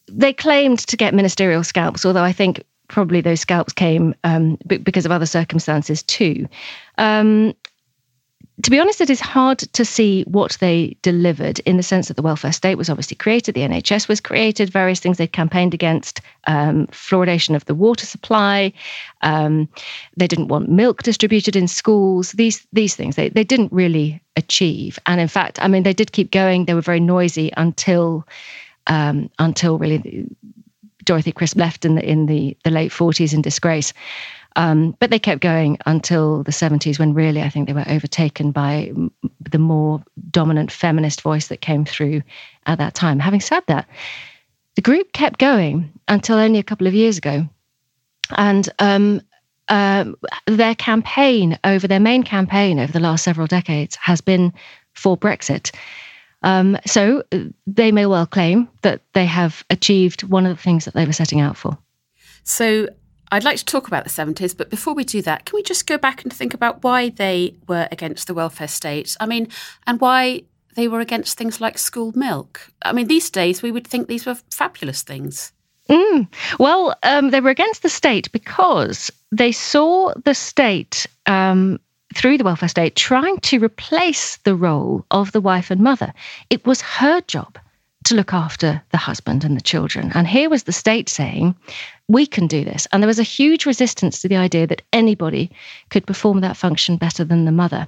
they claimed to get ministerial scalps, although I think probably those scalps came um, because of other circumstances too. Um, to be honest, it is hard to see what they delivered in the sense that the welfare state was obviously created, the NHS was created, various things they campaigned against, um, fluoridation of the water supply. Um, they didn't want milk distributed in schools. These these things they, they didn't really achieve. And in fact, I mean, they did keep going. They were very noisy until um, until really Dorothy Crisp left in the in the, the late 40s in disgrace. Um, but they kept going until the 70s when really I think they were overtaken by the more dominant feminist voice that came through at that time. Having said that, the group kept going until only a couple of years ago. And um, um, their campaign over their main campaign over the last several decades has been for Brexit. Um, so they may well claim that they have achieved one of the things that they were setting out for. So I'd like to talk about the 70s, but before we do that, can we just go back and think about why they were against the welfare state? I mean, and why they were against things like school milk. I mean, these days we would think these were fabulous things. Mm. Well, um, they were against the state because they saw the state um, through the welfare state trying to replace the role of the wife and mother. It was her job to look after the husband and the children. And here was the state saying, we can do this. And there was a huge resistance to the idea that anybody could perform that function better than the mother.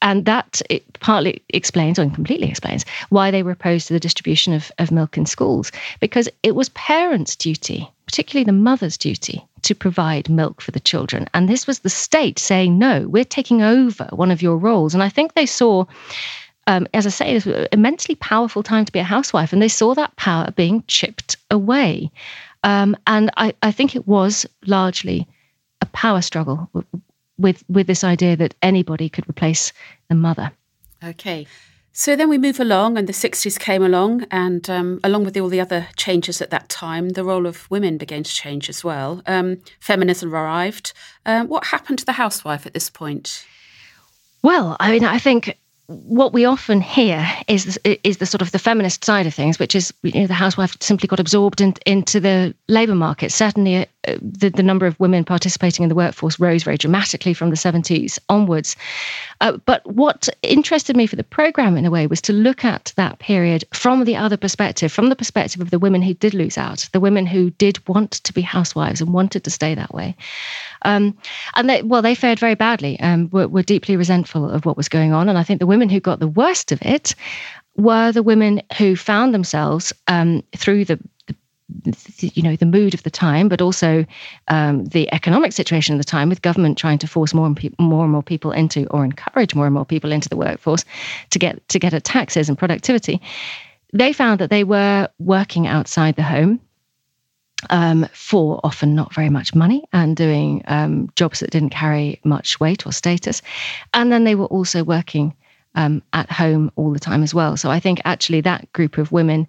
And that partly explains, or completely explains, why they were opposed to the distribution of, of milk in schools, because it was parents' duty, particularly the mother's duty, to provide milk for the children. And this was the state saying, no, we're taking over one of your roles. And I think they saw um, as I say, it was an immensely powerful time to be a housewife, and they saw that power being chipped away. Um, and I, I think it was largely a power struggle with with this idea that anybody could replace the mother. Okay. So then we move along, and the 60s came along, and um, along with all the other changes at that time, the role of women began to change as well. Um, feminism arrived. Um, what happened to the housewife at this point? Well, I mean, I think what we often hear is is the sort of the feminist side of things, which is you know, the housewife simply got absorbed in, into the labour market. Certainly, the, the number of women participating in the workforce rose very dramatically from the 70s onwards. Uh, but what interested me for the programme, in a way, was to look at that period from the other perspective, from the perspective of the women who did lose out, the women who did want to be housewives and wanted to stay that way. Um, and they, well, they fared very badly, and were, were deeply resentful of what was going on. And I think the women who got the worst of it were the women who found themselves um, through the you know the mood of the time, but also um, the economic situation of the time, with government trying to force more and pe- more and more people into, or encourage more and more people into the workforce to get to get at taxes and productivity. They found that they were working outside the home um, for often not very much money and doing um, jobs that didn't carry much weight or status, and then they were also working um, at home all the time as well. So I think actually that group of women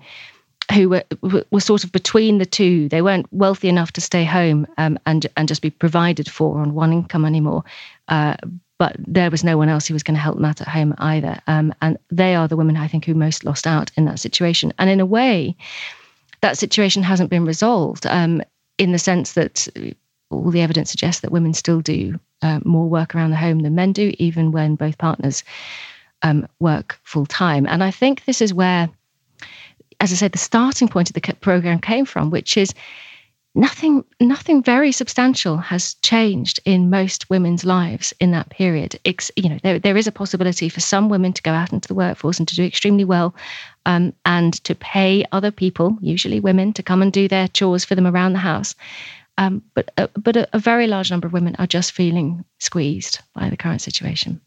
who were, were sort of between the two. They weren't wealthy enough to stay home um, and and just be provided for on one income anymore. Uh, but there was no one else who was going to help them out at home either. Um, and they are the women I think who most lost out in that situation. And in a way, that situation hasn't been resolved um, in the sense that all the evidence suggests that women still do uh, more work around the home than men do, even when both partners um, work full time. And I think this is where as I said, the starting point of the program came from, which is nothing nothing very substantial has changed in most women's lives in that period. It's, you know there, there is a possibility for some women to go out into the workforce and to do extremely well um, and to pay other people usually women to come and do their chores for them around the house. Um, but uh, but a, a very large number of women are just feeling squeezed by the current situation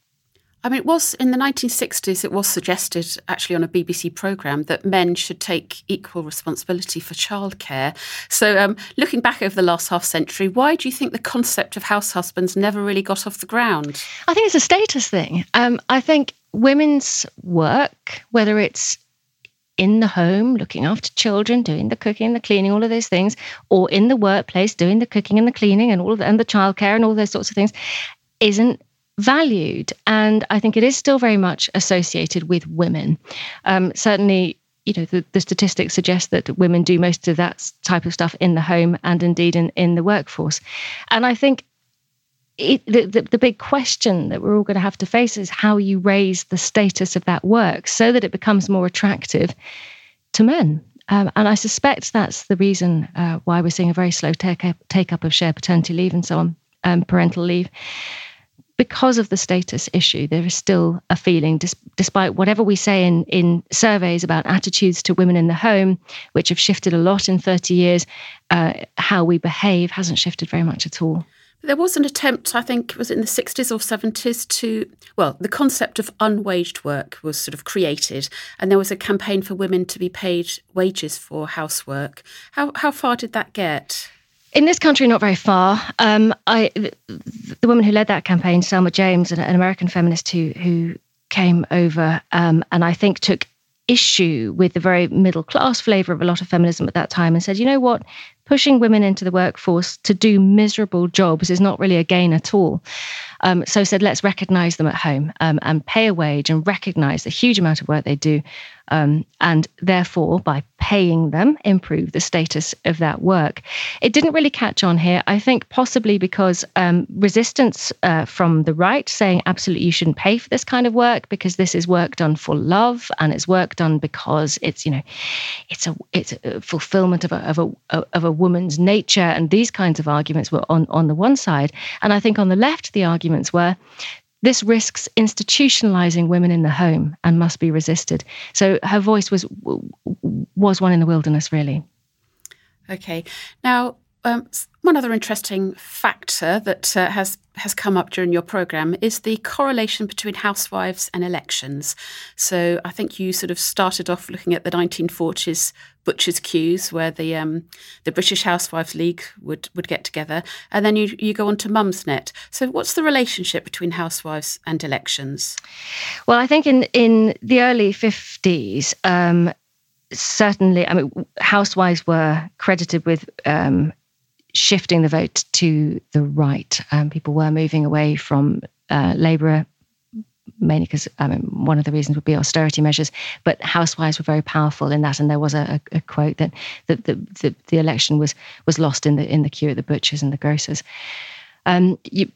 I mean, it was in the 1960s, it was suggested actually on a BBC programme that men should take equal responsibility for childcare. So, um, looking back over the last half century, why do you think the concept of house husbands never really got off the ground? I think it's a status thing. Um, I think women's work, whether it's in the home, looking after children, doing the cooking, the cleaning, all of those things, or in the workplace, doing the cooking and the cleaning and all of the, and the childcare and all those sorts of things, isn't valued. And I think it is still very much associated with women. Um, certainly, you know, the, the, statistics suggest that women do most of that type of stuff in the home and indeed in, in the workforce. And I think it, the, the, the big question that we're all going to have to face is how you raise the status of that work so that it becomes more attractive to men. Um, and I suspect that's the reason uh, why we're seeing a very slow take up, take up of shared paternity leave and so on, um, parental leave because of the status issue, there is still a feeling, dis- despite whatever we say in, in surveys about attitudes to women in the home, which have shifted a lot in 30 years, uh, how we behave hasn't shifted very much at all. There was an attempt, I think, was it in the 60s or 70s to, well, the concept of unwaged work was sort of created, and there was a campaign for women to be paid wages for housework. How, how far did that get? In this country, not very far. Um, I, the woman who led that campaign, Selma James, an, an American feminist who who came over um, and I think took issue with the very middle class flavour of a lot of feminism at that time and said, you know what, pushing women into the workforce to do miserable jobs is not really a gain at all. Um, so said, let's recognise them at home um, and pay a wage and recognise the huge amount of work they do um, and therefore by paying them improve the status of that work. It didn't really catch on here. I think possibly because um, resistance uh, from the right saying absolutely you shouldn't pay for this kind of work because this is work done for love and it's work done because it's you know it's a it's a fulfillment of a of a of a woman's nature and these kinds of arguments were on on the one side and I think on the left the arguments were this risks institutionalizing women in the home and must be resisted. So her voice was was one in the wilderness, really. Okay. Now, um, one other interesting factor that uh, has has come up during your program is the correlation between housewives and elections. So I think you sort of started off looking at the 1940s butchers' queues, where the um, the British Housewives League would would get together, and then you you go on to Mumsnet. So what's the relationship between housewives and elections? Well, I think in in the early 50s. Um, certainly, I mean, housewives were credited with um, shifting the vote to the right. Um, people were moving away from uh, Labour, mainly because I mean, one of the reasons would be austerity measures. But housewives were very powerful in that, and there was a, a, quote that, that the, the, the, election was was lost in the in the queue at the butchers and the grocers. Um, you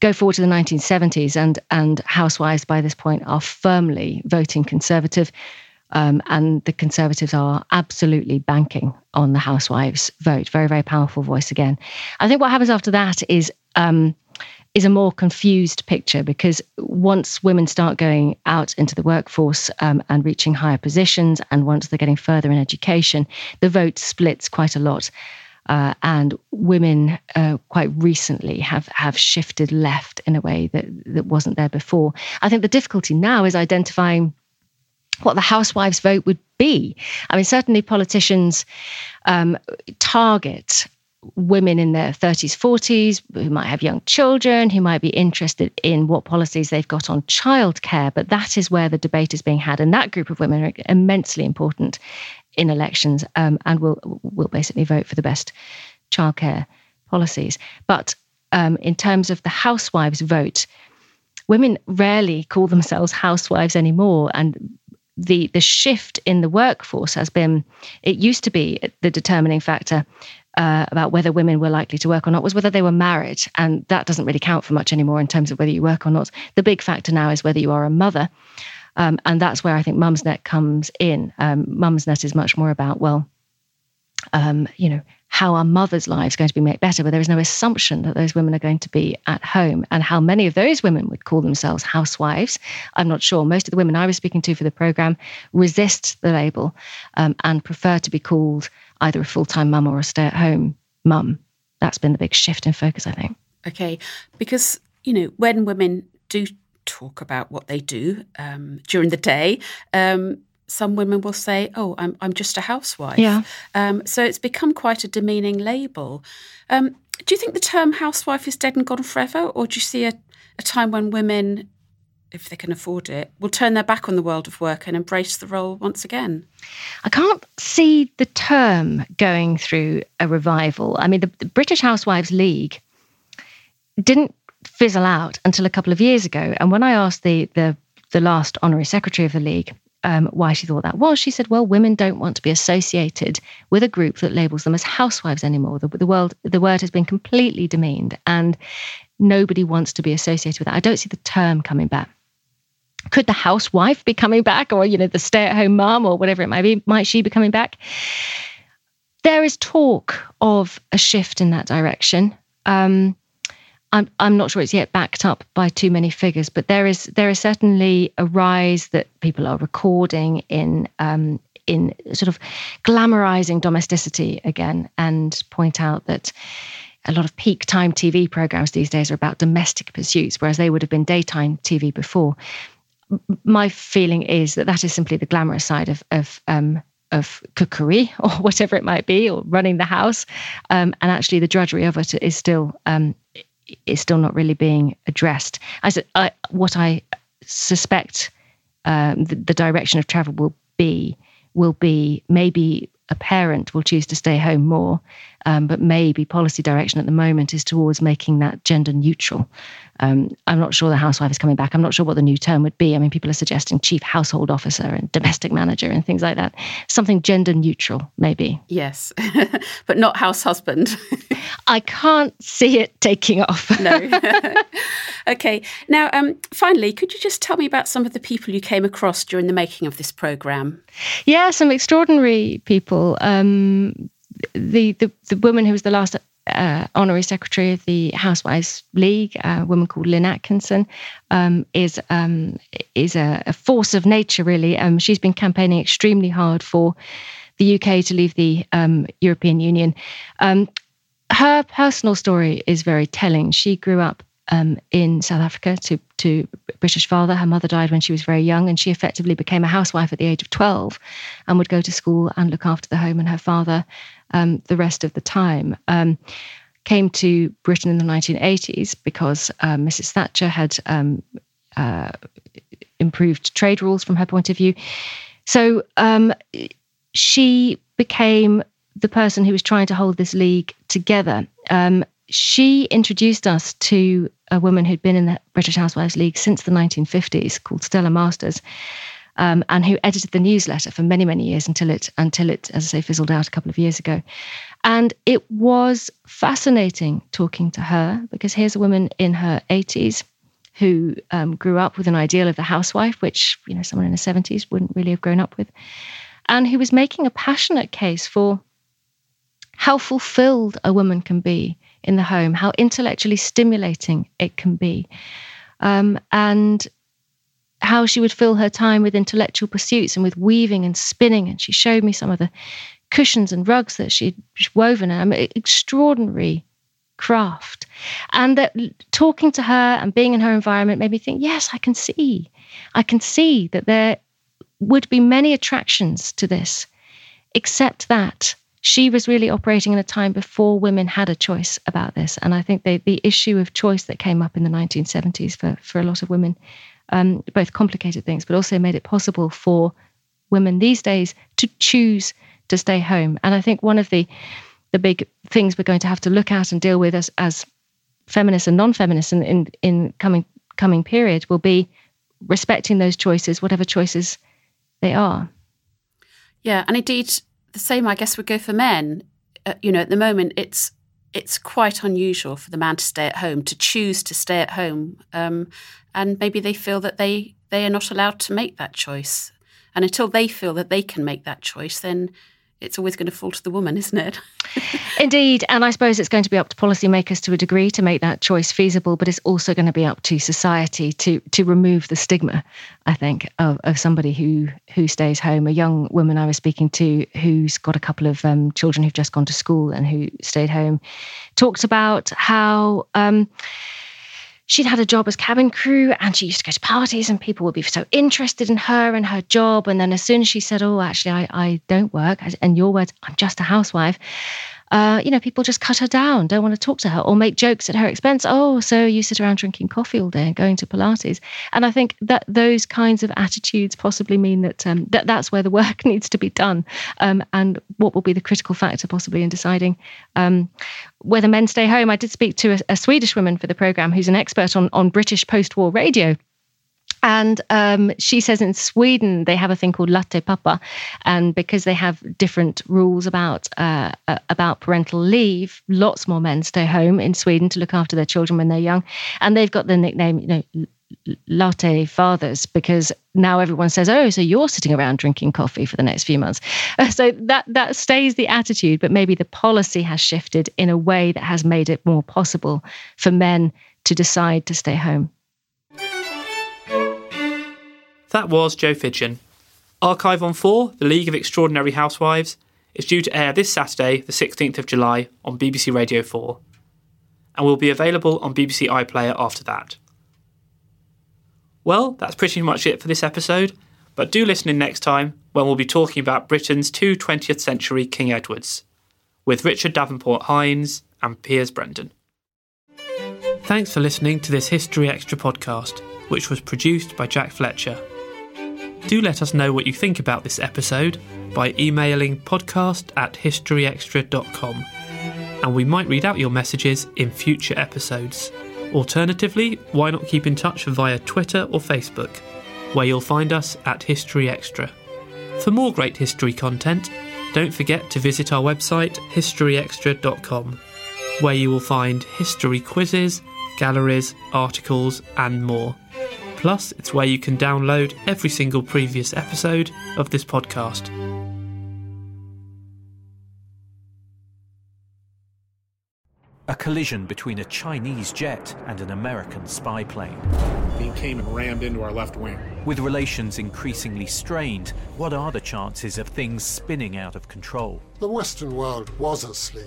go forward to the 1970s, and and housewives by this point are firmly voting conservative um, and the Conservatives are absolutely banking on the housewives' vote. Very, very powerful voice again. I think what happens after that is um, is a more confused picture because once women start going out into the workforce um, and reaching higher positions, and once they're getting further in education, the vote splits quite a lot. Uh, and women uh, quite recently have have shifted left in a way that that wasn't there before. I think the difficulty now is identifying what the housewives' vote would be. I mean, certainly politicians um, target women in their 30s, 40s who might have young children, who might be interested in what policies they've got on childcare. But that is where the debate is being had. And that group of women are immensely important in elections um, and will, will basically vote for the best childcare policies. But um, in terms of the housewives' vote, women rarely call themselves housewives anymore. And the the shift in the workforce has been it used to be the determining factor uh, about whether women were likely to work or not was whether they were married and that doesn't really count for much anymore in terms of whether you work or not the big factor now is whether you are a mother um, and that's where I think Mumsnet comes in. Um, Mumsnet is much more about, well, um, you know, how are mothers' lives going to be made better, but there is no assumption that those women are going to be at home. And how many of those women would call themselves housewives, I'm not sure. Most of the women I was speaking to for the program resist the label um, and prefer to be called either a full time mum or a stay at home mum. That's been the big shift in focus, I think. Okay, because, you know, when women do talk about what they do um, during the day, um, some women will say, "Oh, I'm I'm just a housewife." Yeah. Um, so it's become quite a demeaning label. Um, do you think the term housewife is dead and gone forever, or do you see a, a time when women, if they can afford it, will turn their back on the world of work and embrace the role once again? I can't see the term going through a revival. I mean, the, the British Housewives League didn't fizzle out until a couple of years ago. And when I asked the the the last honorary secretary of the league um, why she thought that was, she said, "Well, women don't want to be associated with a group that labels them as housewives anymore. The, the world, the word has been completely demeaned, and nobody wants to be associated with that. I don't see the term coming back." Could the housewife be coming back, or you know, the stay-at-home mom, or whatever it might be? Might she be coming back? There is talk of a shift in that direction. Um, I'm I'm not sure it's yet backed up by too many figures, but there is there is certainly a rise that people are recording in um, in sort of glamorizing domesticity again, and point out that a lot of peak time TV programs these days are about domestic pursuits, whereas they would have been daytime TV before. My feeling is that that is simply the glamorous side of of um, of cookery [laughs] or whatever it might be, or running the house, um, and actually the drudgery of it is still um, is still not really being addressed. I said, I, what I suspect um, the, the direction of travel will be will be maybe a parent will choose to stay home more, um, but maybe policy direction at the moment is towards making that gender neutral. Um, I'm not sure the housewife is coming back. I'm not sure what the new term would be. I mean, people are suggesting chief household officer and domestic manager and things like that. Something gender neutral, maybe. Yes, [laughs] but not house husband. [laughs] I can't see it taking off. [laughs] no. okay. Now, um, finally, could you just tell me about some of the people you came across during the making of this programme? Yeah, some extraordinary people. Um, the, the the woman who was the last uh, honorary secretary of the Housewives League, a woman called Lynn Atkinson, um, is um, is a, a, force of nature. Really, um, she's been campaigning extremely hard for the UK to leave the um, European Union. Um, her personal story is very telling. She grew up um, in South Africa to to British father. Her mother died when she was very young, and she effectively became a housewife at the age of twelve, and would go to school and look after the home and her father um, the rest of the time. Um, came to Britain in the 1980s because uh, Mrs. Thatcher had um, uh, improved trade rules from her point of view. So um, she became the person who was trying to hold this league together. Um, she introduced us to a woman who'd been in the British Housewives League since the 1950s called Stella Masters um, and who edited the newsletter for many, many years until it, until it, as I say, fizzled out a couple of years ago. And it was fascinating talking to her because here's a woman in her 80s who um, grew up with an ideal of the housewife, which you know someone in the 70s wouldn't really have grown up with, and who was making a passionate case for how fulfilled a woman can be in the home, how intellectually stimulating it can be, um, and how she would fill her time with intellectual pursuits and with weaving and spinning. And she showed me some of the cushions and rugs that she'd woven. I mean, extraordinary craft. And that talking to her and being in her environment made me think, yes, I can see. I can see that there would be many attractions to this, except that she was really operating in a time before women had a choice about this. And I think they, the issue of choice that came up in the 1970s for, for a lot of women um, both complicated things, but also made it possible for women these days to choose to stay home. And I think one of the the big things we're going to have to look at and deal with as as feminists and non-feminists in, in, in coming coming period will be respecting those choices, whatever choices they are. Yeah, and indeed, the same I guess would go for men. Uh, you know, at the moment, it's it's quite unusual for the man to stay at home, to choose to stay at home, um, and maybe they feel that they they are not allowed to make that choice. And until they feel that they can make that choice, then it's always going to fall to the woman, isn't it? [laughs] Indeed. And I suppose it's going to be up to policymakers to a degree to make that choice feasible, but it's also going to be up to society to to remove the stigma, I think, of, of somebody who who stays home. A young woman I was speaking to who's got a couple of um, children who've just gone to school and who stayed home talked about how um, she'd had a job as cabin crew and she used to go to parties and people would be so interested in her and her job. And then as soon as she said, Oh, actually, I, I don't work, and your words, I'm just a housewife, uh, you know, people just cut her down, don't want to talk to her or make jokes at her expense. Oh, so you sit around drinking coffee all day and going to Pilates. And I think that those kinds of attitudes possibly mean that um, that that's where the [laughs] work needs to be done. Um, and what will be the critical factor possibly in deciding um, whether men stay home. I did speak to a, a Swedish woman for the program who's an expert on, on British post war radio. And um, she says in Sweden they have a thing called latte pappa, and because they have different rules about uh, about parental leave, lots more men stay home in Sweden to look after their children when they're young, and they've got the nickname, you know, latte fathers because now everyone says oh so you're sitting around drinking coffee for the next few months. [laughs] So that that stays the attitude but maybe the policy has shifted in a way that has made it more possible for men to decide to stay home that was Jo Fidgen. Archive on 4, The League of Extraordinary Housewives, is due to air this Saturday, the 16th of July, on BBC Radio 4, and will be available on BBC iPlayer after that. Well, that's pretty much it for this episode, but do listen in next time when we'll be talking about Britain's two 20th century King Edwards, with Richard Davenport Hines and Piers Brendon. Thanks for listening to this History Extra podcast, which was produced by Jack Fletcher. Do let us know what you think about this episode by emailing podcast at historyextra.com, and we might read out your messages in future episodes. Alternatively, why not keep in touch via Twitter or Facebook, where you'll find us at History Extra. For more great history content, don't forget to visit our website historyextra.com, where you will find history quizzes, galleries, articles, and more. Plus, it's where you can download every single previous episode of this podcast. A collision between a Chinese jet and an American spy plane. He came and rammed into our left wing. With relations increasingly strained, what are the chances of things spinning out of control? The Western world was asleep.